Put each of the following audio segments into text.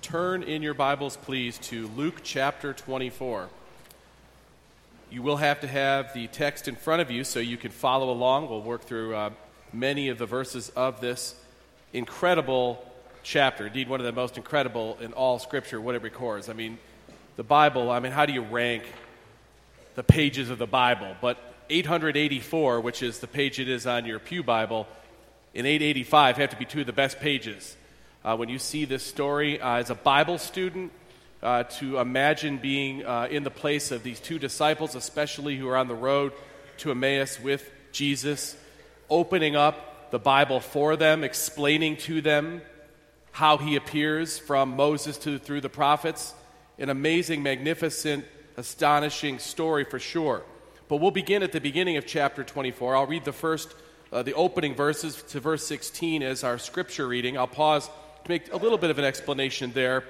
Turn in your Bibles, please, to Luke chapter 24. You will have to have the text in front of you so you can follow along. We'll work through uh, many of the verses of this incredible chapter. Indeed, one of the most incredible in all Scripture, what it records. I mean, the Bible, I mean, how do you rank the pages of the Bible? But 884, which is the page it is on your Pew Bible, in 885 have to be two of the best pages uh, when you see this story uh, as a Bible student, uh, to imagine being uh, in the place of these two disciples, especially who are on the road to Emmaus with Jesus, opening up the Bible for them, explaining to them how he appears from Moses to through the prophets. An amazing, magnificent, astonishing story for sure. But we'll begin at the beginning of chapter 24. I'll read the first, uh, the opening verses to verse 16 as our scripture reading. I'll pause to make a little bit of an explanation there,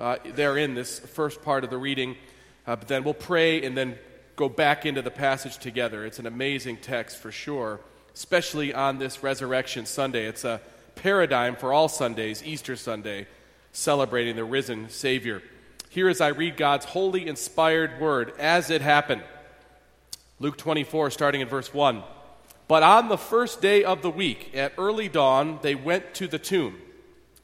uh, there in this first part of the reading. Uh, but then we'll pray and then go back into the passage together. It's an amazing text for sure, especially on this Resurrection Sunday. It's a paradigm for all Sundays, Easter Sunday, celebrating the risen Savior. Here as I read God's holy, inspired word as it happened. Luke 24, starting in verse 1. But on the first day of the week, at early dawn, they went to the tomb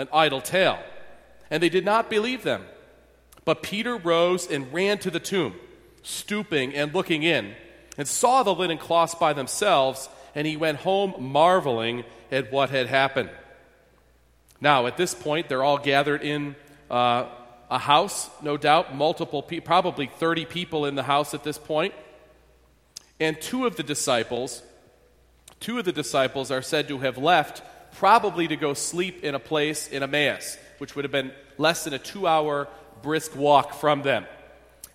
an idle tale, and they did not believe them. But Peter rose and ran to the tomb, stooping and looking in, and saw the linen cloths by themselves, and he went home marveling at what had happened. Now, at this point, they're all gathered in uh, a house, no doubt, multiple people, probably 30 people in the house at this point. And two of the disciples, two of the disciples are said to have left probably to go sleep in a place in Emmaus, which would have been less than a two hour brisk walk from them.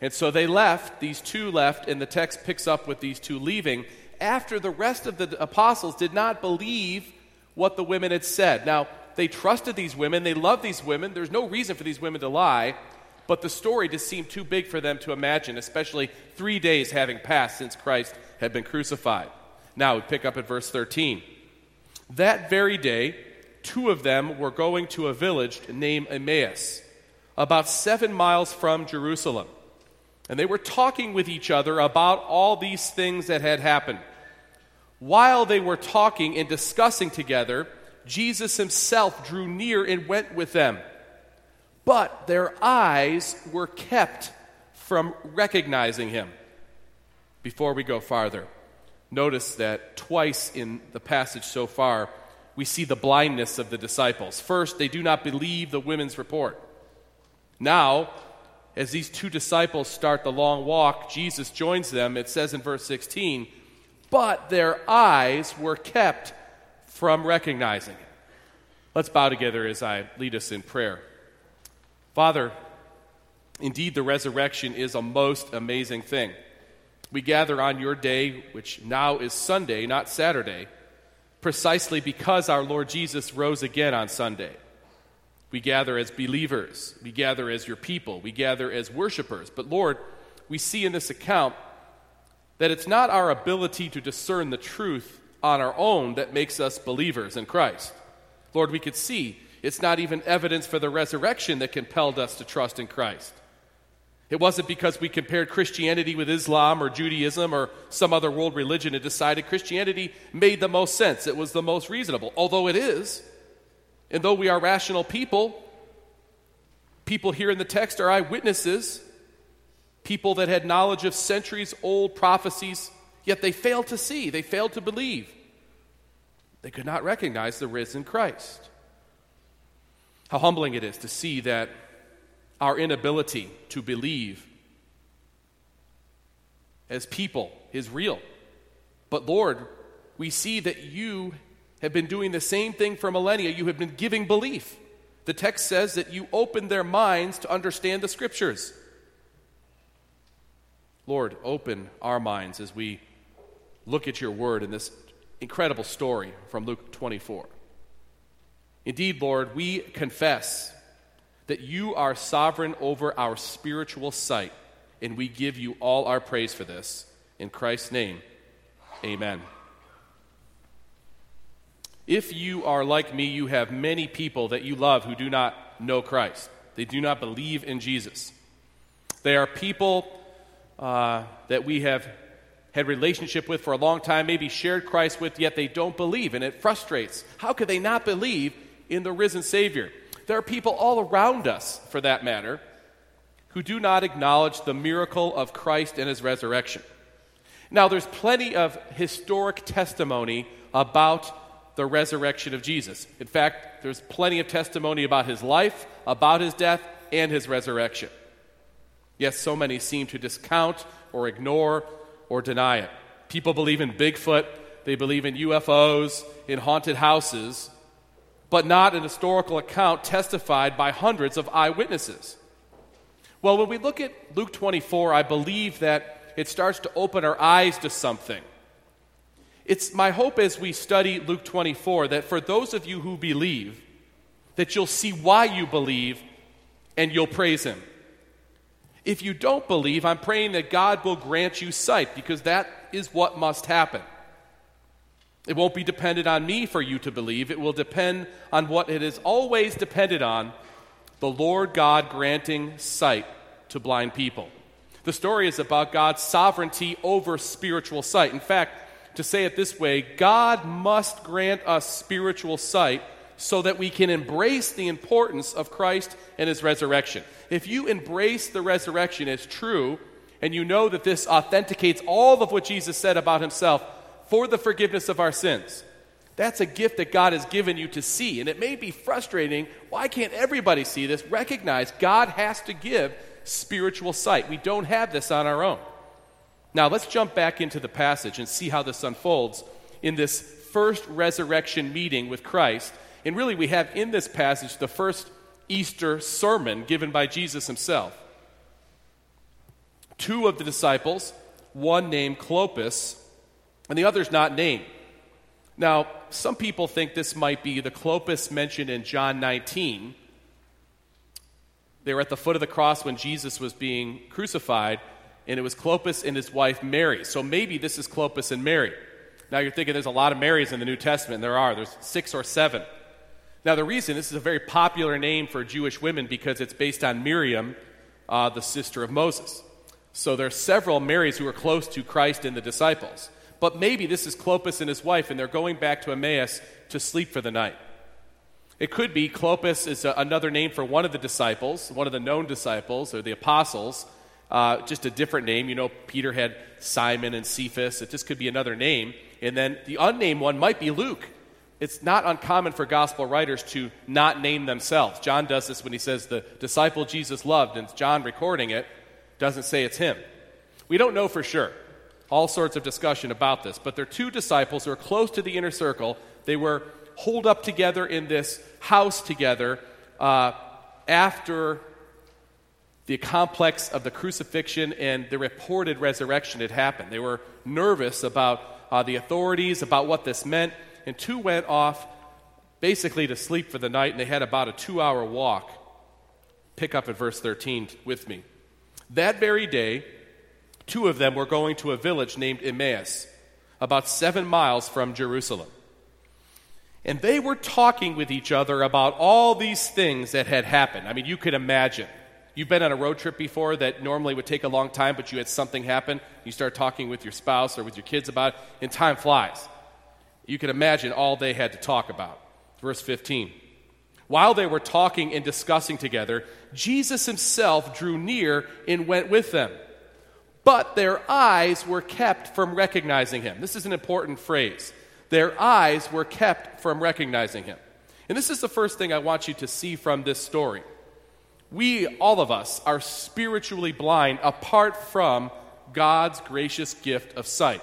And so they left, these two left, and the text picks up with these two leaving after the rest of the apostles did not believe what the women had said. Now, they trusted these women, they loved these women, there's no reason for these women to lie, but the story just seemed too big for them to imagine, especially three days having passed since Christ had been crucified. Now we pick up at verse 13. That very day, two of them were going to a village named Emmaus, about seven miles from Jerusalem. And they were talking with each other about all these things that had happened. While they were talking and discussing together, Jesus himself drew near and went with them. But their eyes were kept from recognizing him. Before we go farther, notice that twice in the passage so far, we see the blindness of the disciples. First, they do not believe the women's report. Now, as these two disciples start the long walk, Jesus joins them. It says in verse 16, but their eyes were kept from recognizing it. Let's bow together as I lead us in prayer. Father, indeed, the resurrection is a most amazing thing. We gather on your day, which now is Sunday, not Saturday, precisely because our Lord Jesus rose again on Sunday. We gather as believers, we gather as your people, we gather as worshipers. But Lord, we see in this account that it's not our ability to discern the truth on our own that makes us believers in Christ. Lord, we could see it's not even evidence for the resurrection that compelled us to trust in Christ. It wasn't because we compared Christianity with Islam or Judaism or some other world religion and decided Christianity made the most sense. It was the most reasonable, although it is. And though we are rational people, People here in the text are eyewitnesses, people that had knowledge of centuries old prophecies, yet they failed to see, they failed to believe. They could not recognize the risen Christ. How humbling it is to see that our inability to believe as people is real. But Lord, we see that you have been doing the same thing for millennia. You have been giving belief. The text says that you opened their minds to understand the scriptures. Lord, open our minds as we look at your word in this incredible story from Luke 24. Indeed, Lord, we confess that you are sovereign over our spiritual sight, and we give you all our praise for this. In Christ's name, amen. If you are like me, you have many people that you love who do not know Christ. They do not believe in Jesus. They are people uh, that we have had relationship with for a long time, maybe shared Christ with, yet they don't believe, and it frustrates. How could they not believe in the risen Savior? There are people all around us, for that matter, who do not acknowledge the miracle of Christ and his resurrection. Now, there's plenty of historic testimony about the resurrection of Jesus. In fact, there's plenty of testimony about his life, about his death, and his resurrection. Yes, so many seem to discount or ignore or deny it. People believe in Bigfoot, they believe in UFOs, in haunted houses, but not an historical account testified by hundreds of eyewitnesses. Well, when we look at Luke 24, I believe that it starts to open our eyes to something. It's my hope as we study Luke 24 that for those of you who believe, that you'll see why you believe and you'll praise Him. If you don't believe, I'm praying that God will grant you sight because that is what must happen. It won't be dependent on me for you to believe. It will depend on what it has always depended on the Lord God granting sight to blind people. The story is about God's sovereignty over spiritual sight. In fact, to say it this way, God must grant us spiritual sight so that we can embrace the importance of Christ and his resurrection. If you embrace the resurrection as true, and you know that this authenticates all of what Jesus said about himself, for the forgiveness of our sins. That's a gift that God has given you to see. And it may be frustrating. Why can't everybody see this? Recognize God has to give spiritual sight. We don't have this on our own. Now, let's jump back into the passage and see how this unfolds in this first resurrection meeting with Christ. And really, we have in this passage the first Easter sermon given by Jesus himself. Two of the disciples, one named Clopas, and the other's not named. Now, some people think this might be the Clopas mentioned in John 19. They were at the foot of the cross when Jesus was being crucified, and it was Clopas and his wife Mary. So maybe this is Clopas and Mary. Now you're thinking there's a lot of Marys in the New Testament. There are, there's six or seven. Now, the reason this is a very popular name for Jewish women because it's based on Miriam, uh, the sister of Moses. So there are several Marys who are close to Christ and the disciples. But maybe this is Clopas and his wife, and they're going back to Emmaus to sleep for the night. It could be Clopas is a, another name for one of the disciples, one of the known disciples, or the apostles, uh, just a different name. You know, Peter had Simon and Cephas. It just could be another name. And then the unnamed one might be Luke. It's not uncommon for gospel writers to not name themselves. John does this when he says the disciple Jesus loved, and John recording it doesn't say it's him. We don't know for sure all sorts of discussion about this. But they're two disciples who are close to the inner circle. They were holed up together in this house together uh, after the complex of the crucifixion and the reported resurrection had happened. They were nervous about uh, the authorities, about what this meant, and two went off basically to sleep for the night, and they had about a two hour walk. Pick up at verse 13 with me. That very day, Two of them were going to a village named Emmaus, about seven miles from Jerusalem. And they were talking with each other about all these things that had happened. I mean, you could imagine. You've been on a road trip before that normally would take a long time, but you had something happen. You start talking with your spouse or with your kids about it, and time flies. You can imagine all they had to talk about. Verse 15. While they were talking and discussing together, Jesus himself drew near and went with them. But their eyes were kept from recognizing him. This is an important phrase. Their eyes were kept from recognizing him. And this is the first thing I want you to see from this story. We, all of us, are spiritually blind apart from God's gracious gift of sight.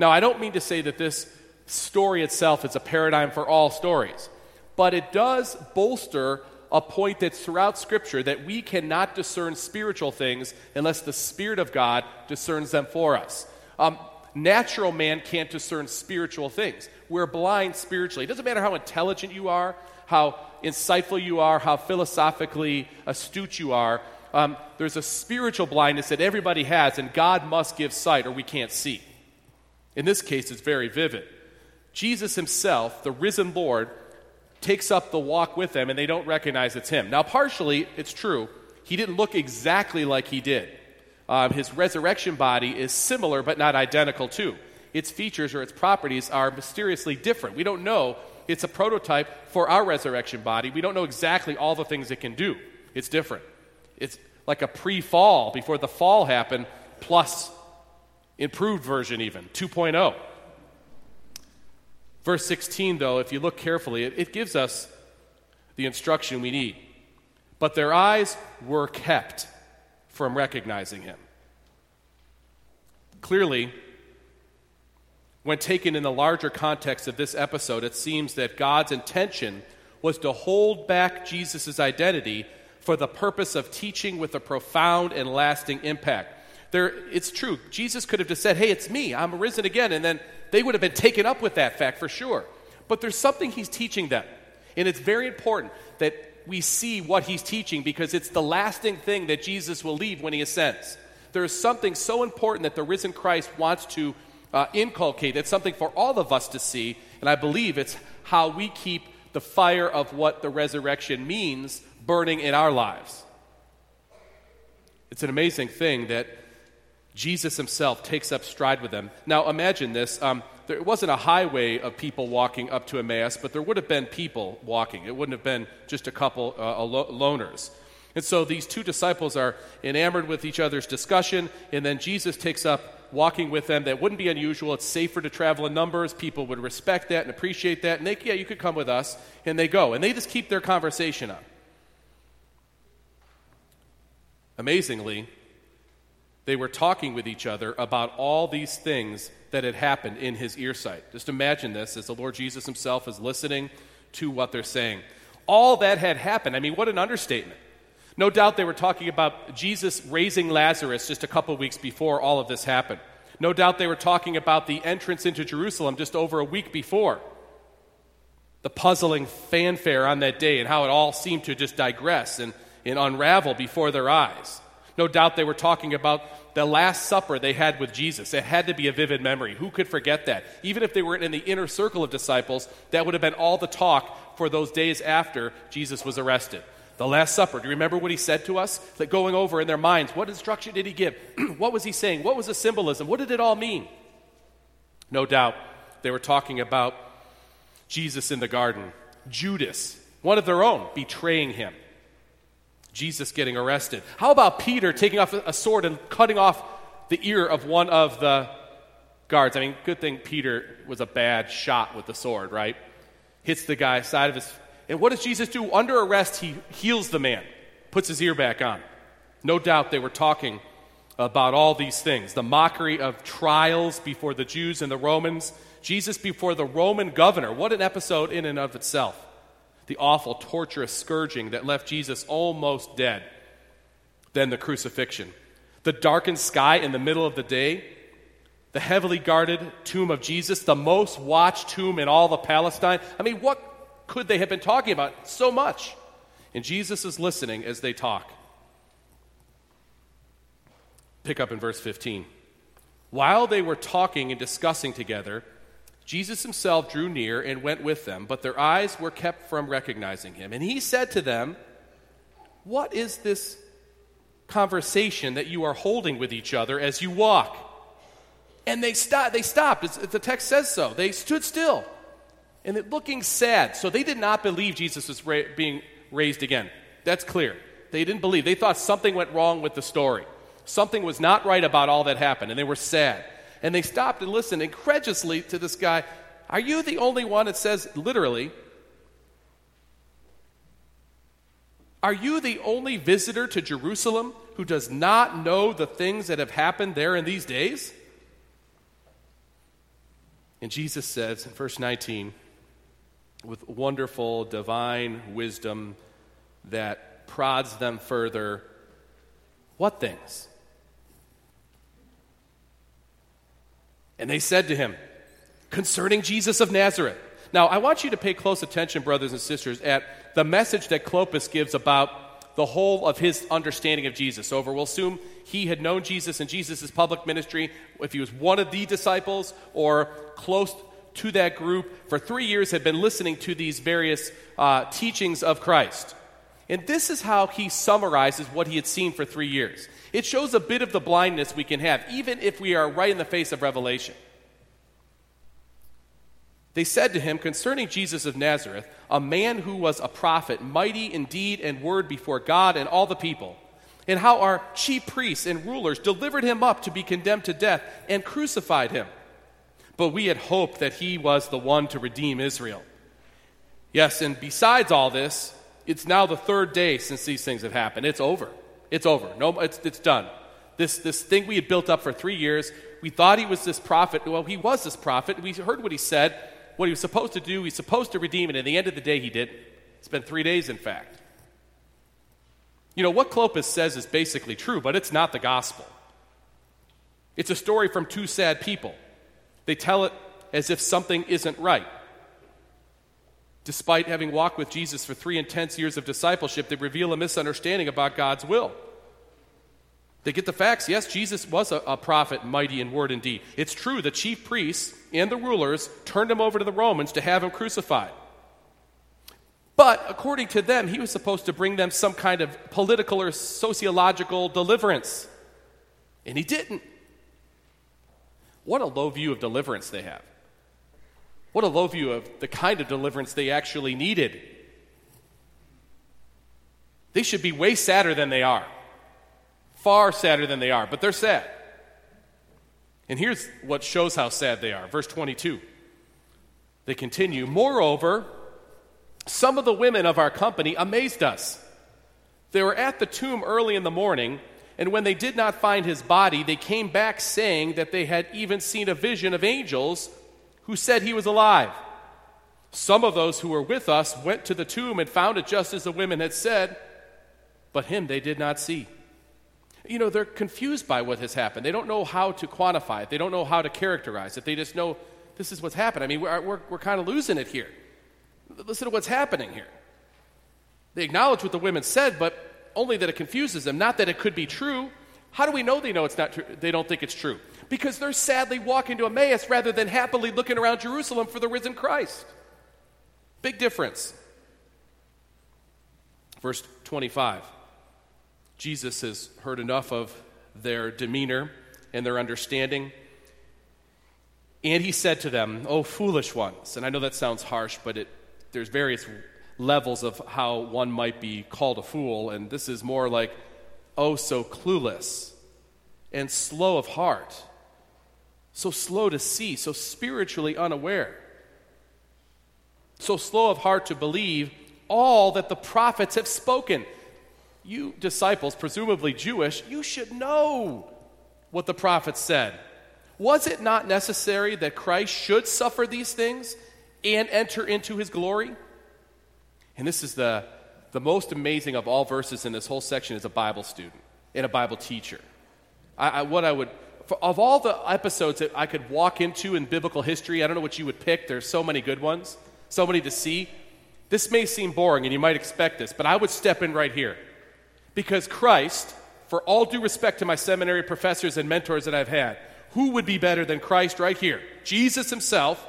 Now, I don't mean to say that this story itself is a paradigm for all stories but it does bolster a point that's throughout Scripture that we cannot discern spiritual things unless the Spirit of God discerns them for us. Um, natural man can't discern spiritual things. We're blind spiritually. It doesn't matter how intelligent you are, how insightful you are, how philosophically astute you are. Um, there's a spiritual blindness that everybody has, and God must give sight or we can't see. In this case, it's very vivid. Jesus himself, the risen Lord, takes up the walk with them and they don't recognize it's him. Now, partially, it's true. He didn't look exactly like he did. Um, his resurrection body is similar but not identical, too. Its features or its properties are mysteriously different. We don't know. It's a prototype for our resurrection body. We don't know exactly all the things it can do. It's different. It's like a pre fall, before the fall happened, plus improved version, even 2.0. Verse 16, though, if you look carefully, it, it gives us the instruction we need. But their eyes were kept from recognizing him. Clearly, when taken in the larger context of this episode, it seems that God's intention was to hold back Jesus' identity for the purpose of teaching with a profound and lasting impact. There, it's true. Jesus could have just said, Hey, it's me. I'm risen again. And then they would have been taken up with that fact for sure. But there's something he's teaching them. And it's very important that we see what he's teaching because it's the lasting thing that Jesus will leave when he ascends. There is something so important that the risen Christ wants to uh, inculcate. It's something for all of us to see. And I believe it's how we keep the fire of what the resurrection means burning in our lives. It's an amazing thing that Jesus himself takes up stride with them. Now imagine this. Um, there wasn't a highway of people walking up to Emmaus, but there would have been people walking. It wouldn't have been just a couple uh, loners. And so these two disciples are enamored with each other's discussion, and then Jesus takes up walking with them. That wouldn't be unusual. It's safer to travel in numbers. People would respect that and appreciate that. And they, yeah, you could come with us. And they go. And they just keep their conversation up. Amazingly, they were talking with each other about all these things that had happened in his ear sight. Just imagine this as the Lord Jesus himself is listening to what they're saying. All that had happened. I mean, what an understatement. No doubt they were talking about Jesus raising Lazarus just a couple weeks before all of this happened. No doubt they were talking about the entrance into Jerusalem just over a week before. The puzzling fanfare on that day and how it all seemed to just digress and, and unravel before their eyes. No doubt they were talking about the Last Supper they had with Jesus. It had to be a vivid memory. Who could forget that? Even if they weren't in the inner circle of disciples, that would have been all the talk for those days after Jesus was arrested. The Last Supper. Do you remember what he said to us? Like going over in their minds, what instruction did he give? what was he saying? What was the symbolism? What did it all mean? No doubt they were talking about Jesus in the garden, Judas, one of their own, betraying him. Jesus getting arrested. How about Peter taking off a sword and cutting off the ear of one of the guards? I mean, good thing Peter was a bad shot with the sword, right? Hits the guy side of his. And what does Jesus do? Under arrest, he heals the man, puts his ear back on. No doubt they were talking about all these things the mockery of trials before the Jews and the Romans, Jesus before the Roman governor. What an episode in and of itself the awful, torturous scourging that left Jesus almost dead, then the crucifixion. The darkened sky in the middle of the day, the heavily guarded tomb of Jesus, the most watched tomb in all of Palestine. I mean, what could they have been talking about? So much. And Jesus is listening as they talk. Pick up in verse 15. While they were talking and discussing together, Jesus himself drew near and went with them, but their eyes were kept from recognizing him. And he said to them, What is this conversation that you are holding with each other as you walk? And they stopped. They stopped. It's, the text says so. They stood still. and it looking sad. So they did not believe Jesus was ra- being raised again. That's clear. They didn't believe. They thought something went wrong with the story. Something was not right about all that happened, and they were sad. And they stopped and listened incredulously to this guy. Are you the only one? It says literally. Are you the only visitor to Jerusalem who does not know the things that have happened there in these days? And Jesus says in verse 19, with wonderful divine wisdom that prods them further, what things? And they said to him, concerning Jesus of Nazareth. Now, I want you to pay close attention, brothers and sisters, at the message that Clopas gives about the whole of his understanding of Jesus. Over, we'll assume he had known Jesus in Jesus' public ministry, if he was one of the disciples or close to that group for three years, had been listening to these various uh, teachings of Christ. And this is how he summarizes what he had seen for three years. It shows a bit of the blindness we can have, even if we are right in the face of revelation. They said to him concerning Jesus of Nazareth, a man who was a prophet, mighty in deed and word before God and all the people, and how our chief priests and rulers delivered him up to be condemned to death and crucified him. But we had hoped that he was the one to redeem Israel. Yes, and besides all this, it's now the third day since these things have happened. It's over. It's over. No, it's, it's done. This, this thing we had built up for three years, we thought he was this prophet. Well, he was this prophet. We heard what he said, what he was supposed to do. He's supposed to redeem it. At the end of the day, he didn't. It's been three days, in fact. You know, what Clopas says is basically true, but it's not the gospel. It's a story from two sad people. They tell it as if something isn't right. Despite having walked with Jesus for three intense years of discipleship, they reveal a misunderstanding about God's will. They get the facts. Yes, Jesus was a, a, prophet, mighty in word and deed. It's true, the chief priests and the rulers turned him over to the Romans to have him crucified. But according to them, he was supposed to bring them some kind of political or sociological deliverance. And he didn't. What a low view of deliverance they have. What a low view of the kind of deliverance they actually needed. They should be way sadder than they are. Far sadder than they are, but they're sad. And here's what shows how sad they are. Verse 22. They continue, Moreover, some of the women of our company amazed us. They were at the tomb early in the morning, and when they did not find his body, they came back saying that they had even seen a vision of angels who said he was alive. Some of those who were with us went to the tomb and found it just as the women had said, but him they did not see. You know, they're confused by what has happened. They don't know how to quantify it, they don't know how to characterize it. They just know this is what's happened. I mean, we're, we're, we're kind of losing it here. Listen to what's happening here. They acknowledge what the women said, but only that it confuses them, not that it could be true. How do we know they know it's not true? They don't think it's true because they're sadly walking to Emmaus rather than happily looking around Jerusalem for the risen Christ. Big difference. Verse 25 Jesus has heard enough of their demeanor and their understanding. And he said to them, Oh, foolish ones. And I know that sounds harsh, but it, there's various levels of how one might be called a fool. And this is more like, Oh, so clueless and slow of heart so slow to see, so spiritually unaware, so slow of heart to believe all that the prophets have spoken. You disciples, presumably Jewish, you should know what the prophets said. Was it not necessary that Christ should suffer these things and enter into his glory? And this is the, the most amazing of all verses in this whole section as a Bible student and a Bible teacher. I, I, what I would of all the episodes that I could walk into in biblical history, I don't know what you would pick. There's so many good ones, so many to see. This may seem boring, and you might expect this, but I would step in right here. Because Christ, for all due respect to my seminary professors and mentors that I've had, who would be better than Christ right here? Jesus himself,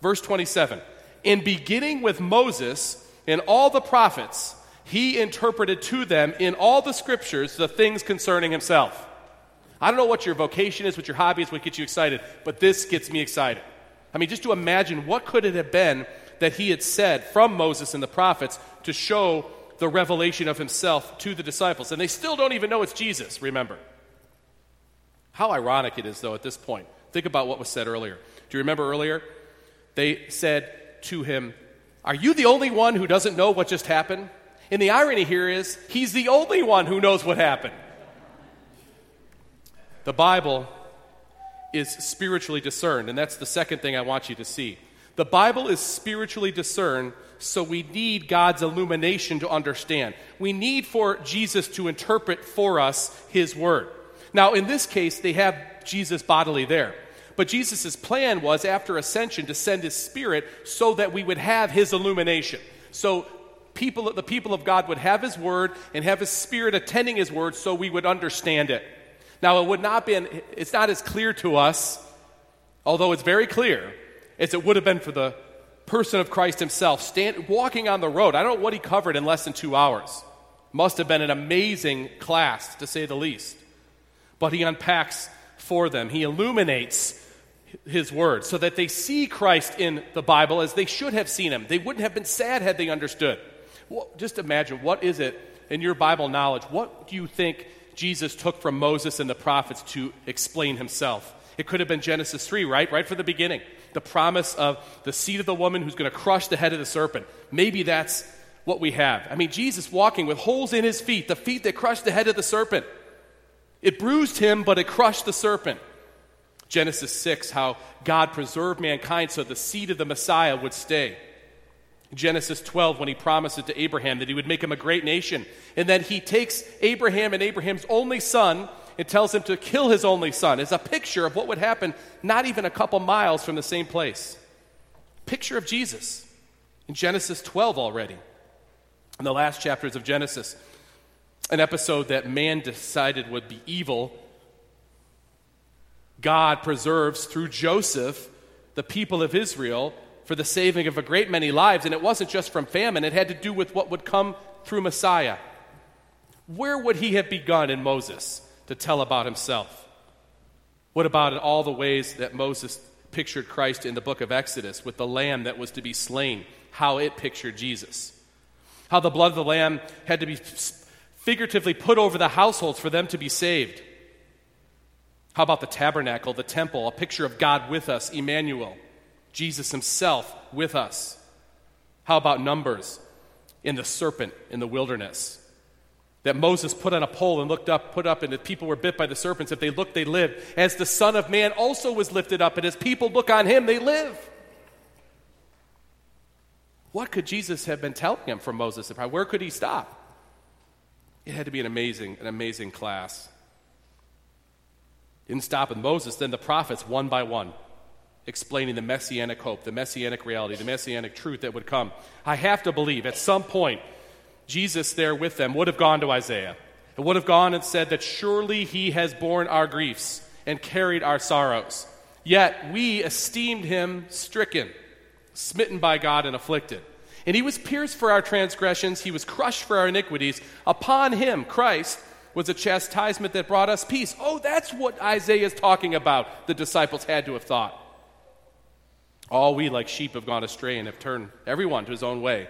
verse 27. In beginning with Moses and all the prophets, he interpreted to them in all the scriptures the things concerning himself. I don't know what your vocation is, what your hobby is, what gets you excited, but this gets me excited. I mean, just to imagine what could it have been that he had said from Moses and the prophets to show the revelation of himself to the disciples. And they still don't even know it's Jesus, remember. How ironic it is, though, at this point. Think about what was said earlier. Do you remember earlier? They said to him, Are you the only one who doesn't know what just happened? And the irony here is, he's the only one who knows what happened. The Bible is spiritually discerned, and that's the second thing I want you to see. The Bible is spiritually discerned, so we need God's illumination to understand. We need for Jesus to interpret for us his word. Now, in this case, they have Jesus bodily there. But Jesus' plan was, after ascension, to send his spirit so that we would have his illumination. So people, the people of God would have his word and have his spirit attending his word so we would understand it. Now, it would not be, it's not as clear to us, although it's very clear, as it would have been for the person of Christ himself, stand, walking on the road. I don't know what he covered in less than two hours. Must have been an amazing class, to say the least. But he unpacks for them, he illuminates his word so that they see Christ in the Bible as they should have seen him. They wouldn't have been sad had they understood. Well, just imagine what is it in your Bible knowledge? What do you think Jesus took from Moses and the prophets to explain himself? It could have been Genesis 3, right? Right from the beginning. The promise of the seed of the woman who's going to crush the head of the serpent. Maybe that's what we have. I mean, Jesus walking with holes in his feet, the feet that crushed the head of the serpent. It bruised him, but it crushed the serpent. Genesis 6, how God preserved mankind so the seed of the Messiah would stay. Genesis 12, when he promises to Abraham that he would make him a great nation. And then he takes Abraham and Abraham's only son and tells him to kill his only son. It's a picture of what would happen not even a couple miles from the same place. Picture of Jesus in Genesis 12 already. In the last chapters of Genesis, an episode that man decided would be evil God preserves through Joseph the people of Israel for the saving of a great many lives. And it wasn't just from famine, it had to do with what would come through Messiah. Where would he have begun in Moses to tell about himself? What about all the ways that Moses pictured Christ in the book of Exodus with the lamb that was to be slain, how it pictured Jesus? How the blood of the lamb had to be figuratively put over the households for them to be saved. How about the tabernacle, the temple, a picture of God with us, Emmanuel, Jesus himself with us? How about Numbers in the serpent in the wilderness? That Moses put on a pole and looked up, put up, and the people were bit by the serpents. If they looked, they lived. As the Son of Man also was lifted up, and as people look on him, they live. What could Jesus have been telling him from Moses? Where could he stop? It had to be an amazing, an amazing class. Didn't stop with Moses, then the prophets, one by one, explaining the messianic hope, the messianic reality, the messianic truth that would come. I have to believe at some point, Jesus there with them would have gone to Isaiah. and would have gone and said that surely he has borne our griefs and carried our sorrows. Yet we esteemed him stricken, smitten by God, and afflicted. And he was pierced for our transgressions, he was crushed for our iniquities. Upon him, Christ, was a chastisement that brought us peace. Oh, that's what Isaiah is talking about, the disciples had to have thought. All we, like sheep, have gone astray and have turned everyone to his own way.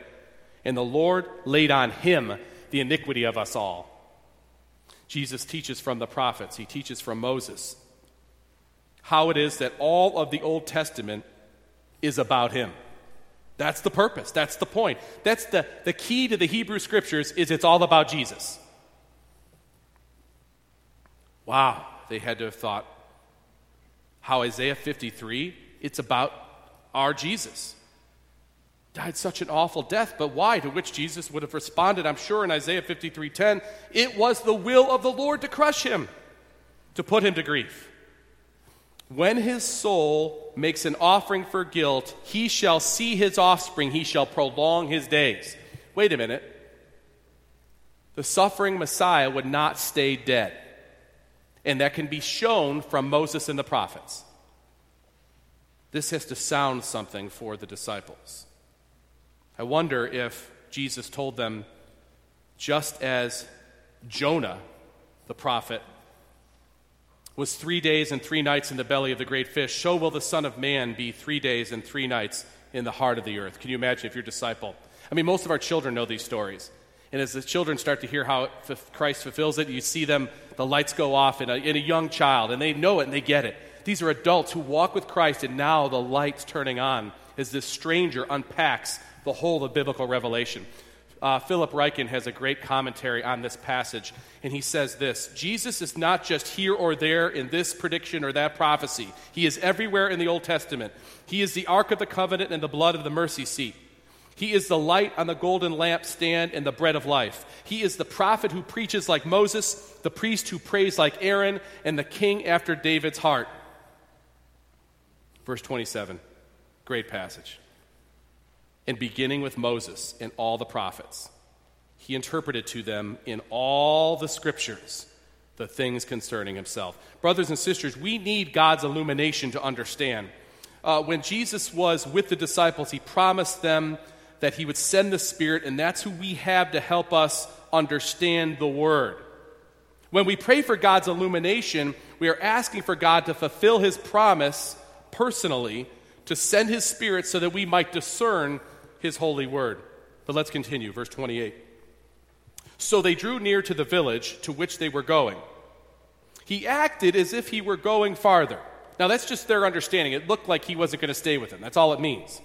And the Lord laid on him the iniquity of us all. Jesus teaches from the prophets, he teaches from Moses how it is that all of the Old Testament is about him. That's the purpose. That's the point. That's the, the key to the Hebrew scriptures is it's all about Jesus. Wow, they had to have thought how Isaiah 53, it's about our Jesus. Died such an awful death, but why? To which Jesus would have responded, I'm sure in Isaiah 53:10, it was the will of the Lord to crush him, to put him to grief. When his soul makes an offering for guilt, he shall see his offspring, he shall prolong his days. Wait a minute. The suffering Messiah would not stay dead. And that can be shown from Moses and the prophets. This has to sound something for the disciples. I wonder if Jesus told them, just as Jonah, the prophet, was three days and three nights in the belly of the great fish, so will the Son of Man be three days and three nights in the heart of the earth. Can you imagine if your disciple? I mean, most of our children know these stories. And as the children start to hear how Christ fulfills it, you see them, the lights go off in a, in a young child, and they know it and they get it. These are adults who walk with Christ, and now the light's turning on as this stranger unpacks the whole of biblical revelation. Uh, Philip Ryken has a great commentary on this passage, and he says this Jesus is not just here or there in this prediction or that prophecy, he is everywhere in the Old Testament. He is the Ark of the Covenant and the blood of the mercy seat. He is the light on the golden lampstand and the bread of life. He is the prophet who preaches like Moses, the priest who prays like Aaron, and the king after David's heart. Verse 27, great passage and beginning with Moses and all the prophets. He interpreted to them in all the scriptures the things concerning himself. Brothers and sisters, we need God's illumination to understand. Uh, when Jesus was with the disciples, he promised them that he would send the Spirit, and that's who we have to help us understand the Word. When we pray for God's illumination, we are asking for God to fulfill his promise personally to send his Spirit so that we might discern his holy word. But let's continue, verse 28. So they drew near to the village to which they were going. He acted as if he were going farther. Now, that's just their understanding. It looked like he wasn't going to stay with them. That's all it means.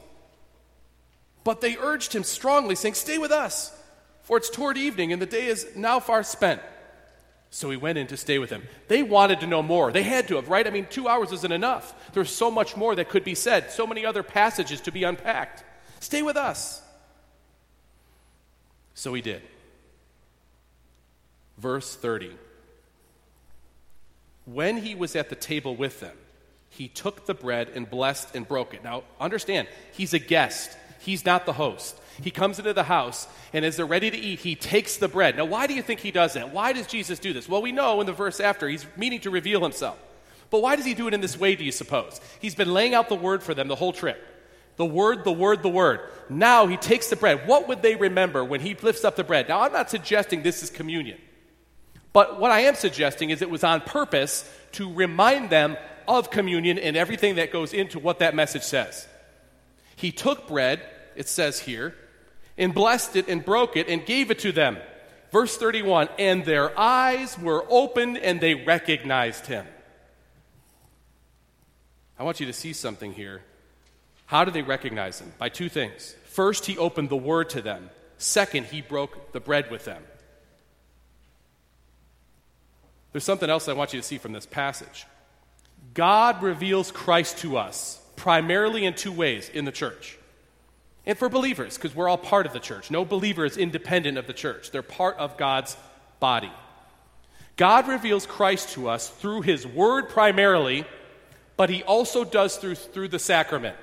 But they urged him strongly, saying, Stay with us, for it's toward evening, and the day is now far spent. So he went in to stay with them. They wanted to know more. They had to have, right? I mean, two hours isn't enough. There's so much more that could be said, so many other passages to be unpacked. Stay with us. So he did. Verse 30. When he was at the table with them, he took the bread and blessed and broke it. Now, understand, he's a guest, he's not the host. He comes into the house, and as they're ready to eat, he takes the bread. Now, why do you think he does that? Why does Jesus do this? Well, we know in the verse after, he's meaning to reveal himself. But why does he do it in this way, do you suppose? He's been laying out the word for them the whole trip. The word, the word, the word. Now he takes the bread. What would they remember when he lifts up the bread? Now, I'm not suggesting this is communion. But what I am suggesting is it was on purpose to remind them of communion and everything that goes into what that message says. He took bread, it says here, and blessed it and broke it and gave it to them. Verse 31 And their eyes were opened and they recognized him. I want you to see something here how did they recognize him? By two things. First, he opened the word to them. Second, he broke the bread with them. There's something else I want you to see from this passage. God reveals Christ to us primarily in two ways in the church. And for believers, because we're all part of the church. No believer is independent of the church, they're part of God's body. God reveals Christ to us through his word primarily, but he also does through, through the sacrament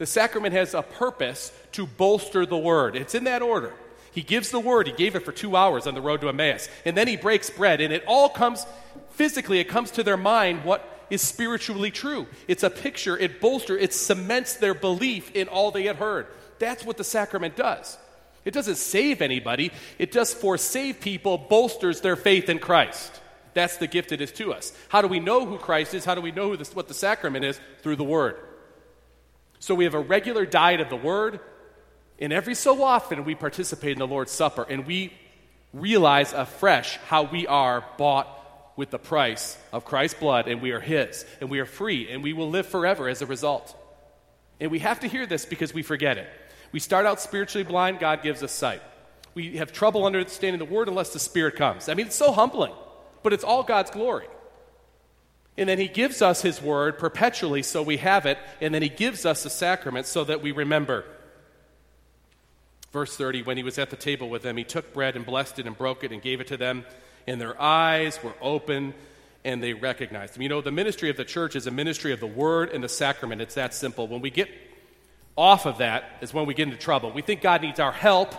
the sacrament has a purpose to bolster the word. It's in that order. He gives the word, he gave it for two hours on the road to Emmaus, and then he breaks bread, and it all comes physically, it comes to their mind what is spiritually true. It's a picture, it bolsters, it cements their belief in all they had heard. That's what the sacrament does. It doesn't save anybody, it just for save people bolsters their faith in Christ. That's the gift it is to us. How do we know who Christ is? How do we know this, what the sacrament is? Through the Word. So we have a regular diet of the Word, and every so often we participate in the Lord's Supper, and we realize afresh how we are bought with the price of Christ's blood, and we are His, and we are free, and we will live forever as a result. And we have to hear this because we forget it. We start out spiritually blind, God gives us sight. We have trouble understanding the Word unless the Spirit comes. I mean, it's so humbling, but it's all God's glory. And then he gives us his word perpetually so we have it, and then he gives us the sacrament so that we remember. Verse 30 When he was at the table with them, he took bread and blessed it and broke it and gave it to them, and their eyes were open and they recognized him. You know, the ministry of the church is a ministry of the word and the sacrament. It's that simple. When we get off of that is when we get into trouble. We think God needs our help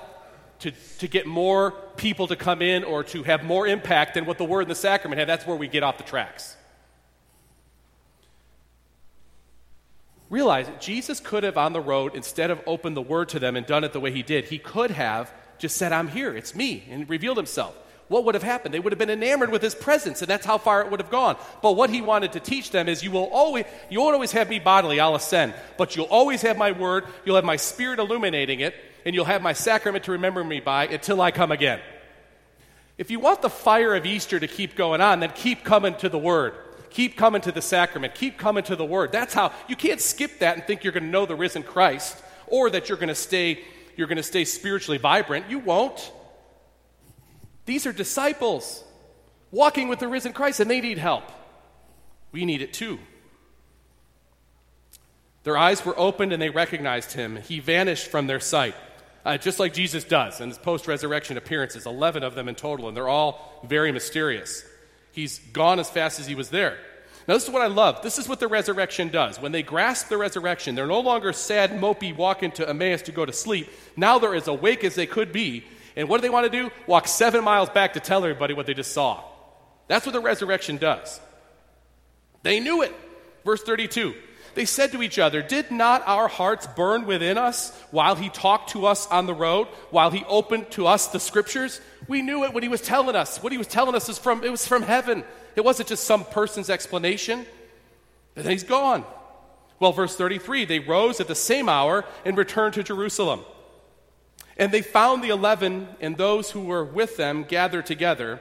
to, to get more people to come in or to have more impact than what the word and the sacrament have. That's where we get off the tracks. realize Jesus could have on the road, instead of opened the word to them and done it the way he did, he could have just said, I'm here, it's me, and revealed himself. What would have happened? They would have been enamored with his presence, and that's how far it would have gone. But what he wanted to teach them is you will always, you won't always have me bodily, I'll ascend, but you'll always have my word, you'll have my spirit illuminating it, and you'll have my sacrament to remember me by until I come again. If you want the fire of Easter to keep going on, then keep coming to the word. Keep coming to the sacrament. Keep coming to the word. That's how you can't skip that and think you're going to know the risen Christ or that you're going to stay you're going to stay spiritually vibrant. You won't. These are disciples walking with the risen Christ, and they need help. We need it too. Their eyes were opened and they recognized him. He vanished from their sight, uh, just like Jesus does in his post resurrection appearances 11 of them in total, and they're all very mysterious. He's gone as fast as he was there. Now, this is what I love. This is what the resurrection does. When they grasp the resurrection, they're no longer sad, mopey, walking to Emmaus to go to sleep. Now they're as awake as they could be, and what do they want to do? Walk seven miles back to tell everybody what they just saw. That's what the resurrection does. They knew it. Verse 32. They said to each other, Did not our hearts burn within us while he talked to us on the road, while he opened to us the scriptures? We knew it when he was telling us. What he was telling us is from it was from heaven. It wasn't just some person's explanation. And then he's gone. Well, verse 33 they rose at the same hour and returned to Jerusalem. And they found the eleven and those who were with them gathered together.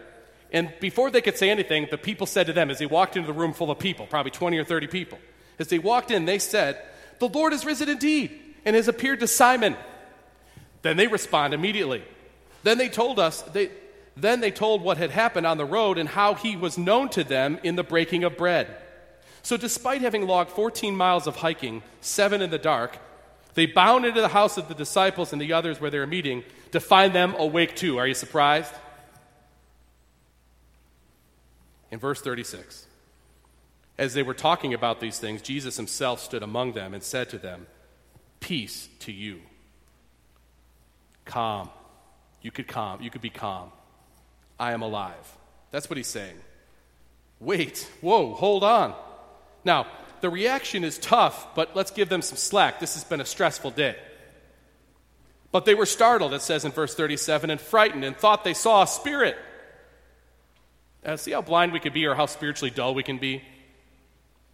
And before they could say anything, the people said to them as they walked into the room full of people, probably 20 or 30 people, as they walked in, they said, The Lord is risen indeed and has appeared to Simon. Then they respond immediately. Then they told us, they, then they told what had happened on the road and how he was known to them in the breaking of bread. So, despite having logged 14 miles of hiking, seven in the dark, they bound into the house of the disciples and the others where they were meeting to find them awake too. Are you surprised? In verse 36, as they were talking about these things, Jesus himself stood among them and said to them, Peace to you. Calm. You could calm. You could be calm. I am alive. That's what he's saying. Wait. Whoa, hold on. Now, the reaction is tough, but let's give them some slack. This has been a stressful day. But they were startled, it says in verse 37, and frightened and thought they saw a spirit. Uh, see how blind we could be or how spiritually dull we can be?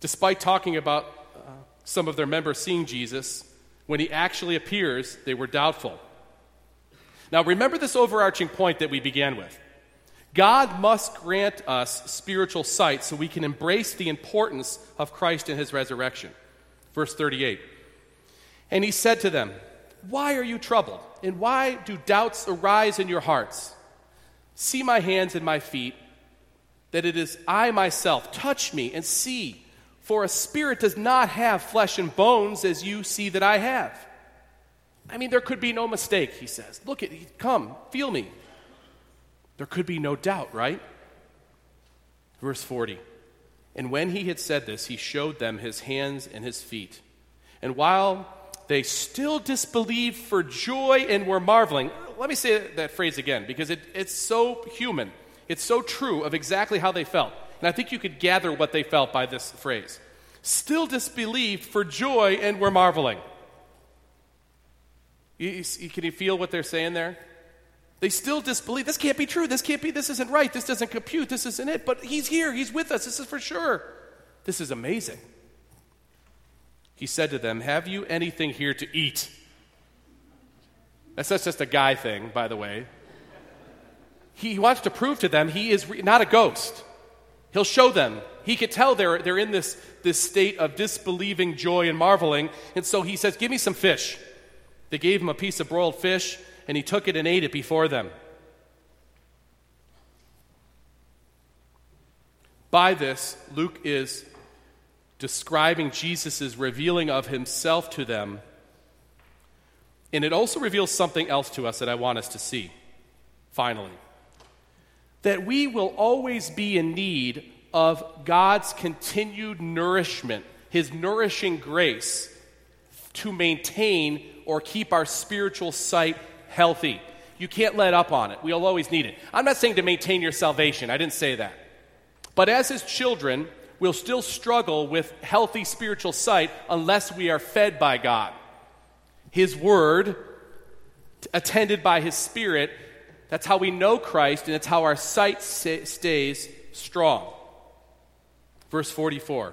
Despite talking about uh, some of their members seeing Jesus, when he actually appears, they were doubtful. Now, remember this overarching point that we began with. God must grant us spiritual sight so we can embrace the importance of Christ and his resurrection. Verse 38. And he said to them, Why are you troubled? And why do doubts arise in your hearts? See my hands and my feet, that it is I myself. Touch me and see, for a spirit does not have flesh and bones as you see that I have. I mean, there could be no mistake, he says. Look at, come, feel me. There could be no doubt, right? Verse 40. And when he had said this, he showed them his hands and his feet. And while they still disbelieved for joy and were marveling, let me say that phrase again because it, it's so human. It's so true of exactly how they felt. And I think you could gather what they felt by this phrase. Still disbelieved for joy and were marveling. You, you, can you feel what they're saying there? They still disbelieve. This can't be true. This can't be. This isn't right. This doesn't compute. This isn't it. But he's here. He's with us. This is for sure. This is amazing. He said to them, Have you anything here to eat? That's just a guy thing, by the way. He wants to prove to them he is re- not a ghost. He'll show them. He could tell they're, they're in this, this state of disbelieving joy and marveling. And so he says, Give me some fish. They gave him a piece of broiled fish and he took it and ate it before them. By this, Luke is describing Jesus' revealing of himself to them. And it also reveals something else to us that I want us to see, finally. That we will always be in need of God's continued nourishment, His nourishing grace, to maintain or keep our spiritual sight healthy. You can't let up on it. We'll always need it. I'm not saying to maintain your salvation, I didn't say that. But as his children, we'll still struggle with healthy spiritual sight unless we are fed by God. His word, attended by his spirit, That's how we know Christ, and it's how our sight stays strong. Verse 44.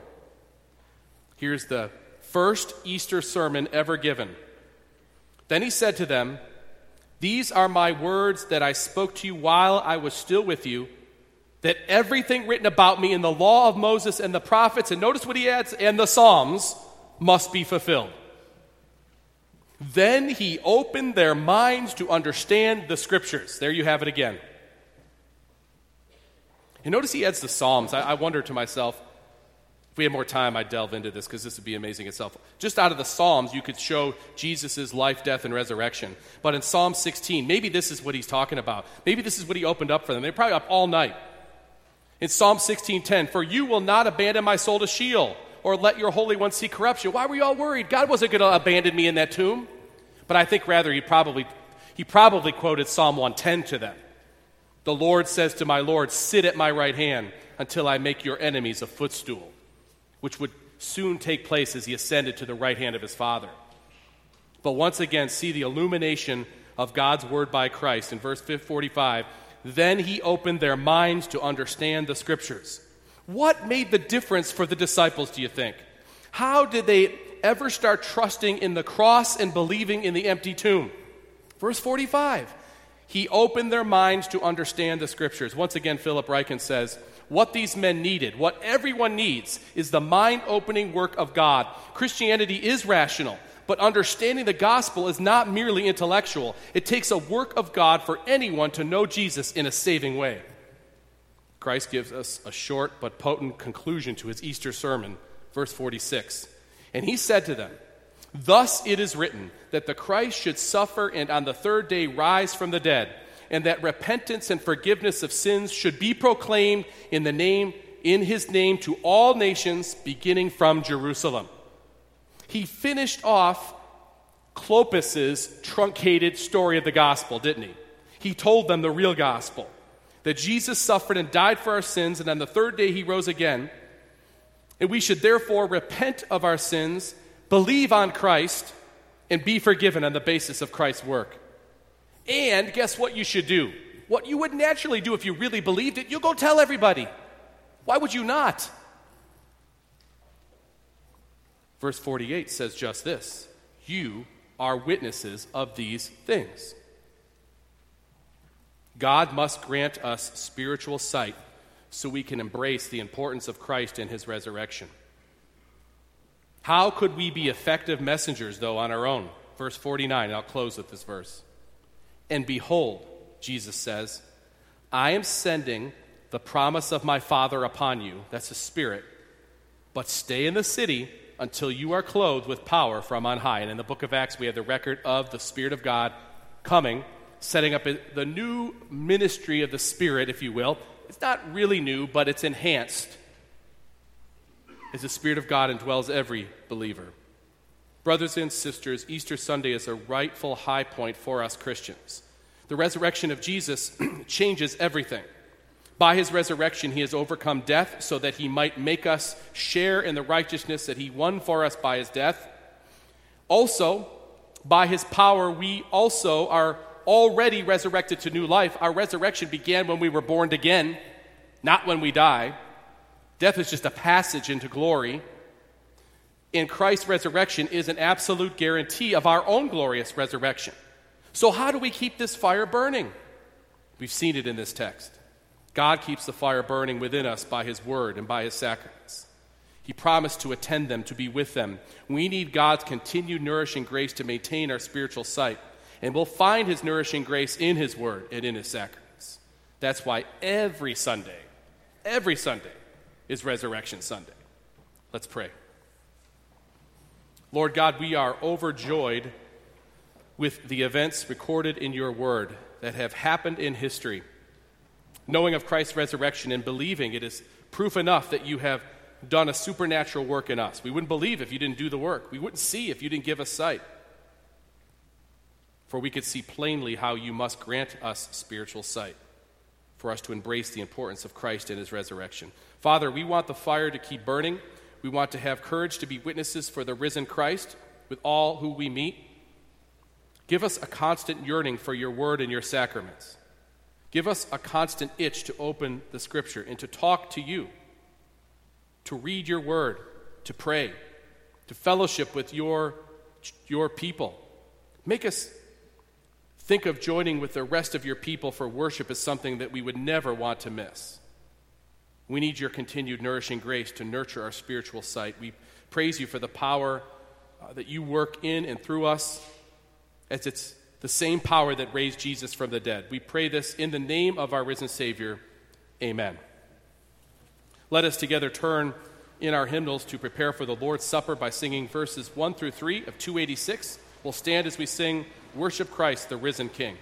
Here's the first Easter sermon ever given. Then he said to them, These are my words that I spoke to you while I was still with you, that everything written about me in the law of Moses and the prophets, and notice what he adds, and the Psalms, must be fulfilled. Then he opened their minds to understand the scriptures. There you have it again. And notice he adds the Psalms. I, I wonder to myself, if we had more time, I'd delve into this because this would be amazing itself. Just out of the Psalms, you could show Jesus' life, death, and resurrection. But in Psalm 16, maybe this is what he's talking about. Maybe this is what he opened up for them. They're probably up all night. In Psalm 16:10, "For you will not abandon my soul to Sheol, or let your Holy One see corruption." Why were you all worried? God wasn't going to abandon me in that tomb. But I think rather he probably he probably quoted Psalm 110 to them. The Lord says to my Lord, Sit at my right hand until I make your enemies a footstool, which would soon take place as he ascended to the right hand of his Father. But once again, see the illumination of God's word by Christ in verse 45. Then he opened their minds to understand the scriptures. What made the difference for the disciples, do you think? How did they ever start trusting in the cross and believing in the empty tomb? Verse 45. He opened their minds to understand the scriptures. Once again, Philip Ryken says, What these men needed, what everyone needs, is the mind opening work of God. Christianity is rational, but understanding the gospel is not merely intellectual. It takes a work of God for anyone to know Jesus in a saving way. Christ gives us a short but potent conclusion to his Easter sermon, verse 46. And he said to them, Thus it is written that the Christ should suffer and on the third day rise from the dead, and that repentance and forgiveness of sins should be proclaimed in the name in his name to all nations beginning from Jerusalem. He finished off Cleopas's truncated story of the gospel, didn't he? He told them the real gospel that Jesus suffered and died for our sins, and on the third day he rose again. And we should therefore repent of our sins believe on Christ, and be forgiven on the basis of Christ's work. And guess what you should do? What you would naturally do if you really believed it, you'll go tell everybody. Why would you not? Verse 48 says just this You are witnesses of these things. God must grant us spiritual sight so we can embrace the importance of Christ and his resurrection. How could we be effective messengers, though, on our own? Verse 49, I'll close with this verse. And behold, Jesus says, I am sending the promise of my Father upon you. That's the Spirit. But stay in the city until you are clothed with power from on high. And in the book of Acts, we have the record of the Spirit of God coming, setting up the new ministry of the Spirit, if you will. It's not really new, but it's enhanced as the Spirit of God indwells every believer. Brothers and sisters, Easter Sunday is a rightful high point for us Christians. The resurrection of Jesus changes everything. By his resurrection, he has overcome death so that he might make us share in the righteousness that he won for us by his death. Also, by his power, we also are already resurrected to new life. Our resurrection began when we were born again, not when we die. Death is just a passage into glory. And Christ's resurrection is an absolute guarantee of our own glorious resurrection. So, how do we keep this fire burning? We've seen it in this text. God keeps the fire burning within us by His word and by His sacraments. He promised to attend them, to be with them. We need God's continued nourishing grace to maintain our spiritual sight. And we'll find His nourishing grace in His word and in His sacraments. That's why every Sunday, every Sunday, is Resurrection Sunday. Let's pray. Lord God, we are overjoyed with the events recorded in your word that have happened in history. Knowing of Christ's resurrection and believing it is proof enough that you have done a supernatural work in us. We wouldn't believe if you didn't do the work, we wouldn't see if you didn't give us sight. For we could see plainly how you must grant us spiritual sight for us to embrace the importance of Christ and his resurrection. Father, we want the fire to keep burning. We want to have courage to be witnesses for the risen Christ with all who we meet. Give us a constant yearning for your word and your sacraments. Give us a constant itch to open the Scripture and to talk to you, to read your word, to pray, to fellowship with your, your people. Make us think of joining with the rest of your people for worship as something that we would never want to miss. We need your continued nourishing grace to nurture our spiritual sight. We praise you for the power uh, that you work in and through us as it's the same power that raised Jesus from the dead. We pray this in the name of our risen Savior. Amen. Let us together turn in our hymnals to prepare for the Lord's Supper by singing verses 1 through 3 of 286. We'll stand as we sing, Worship Christ, the risen King.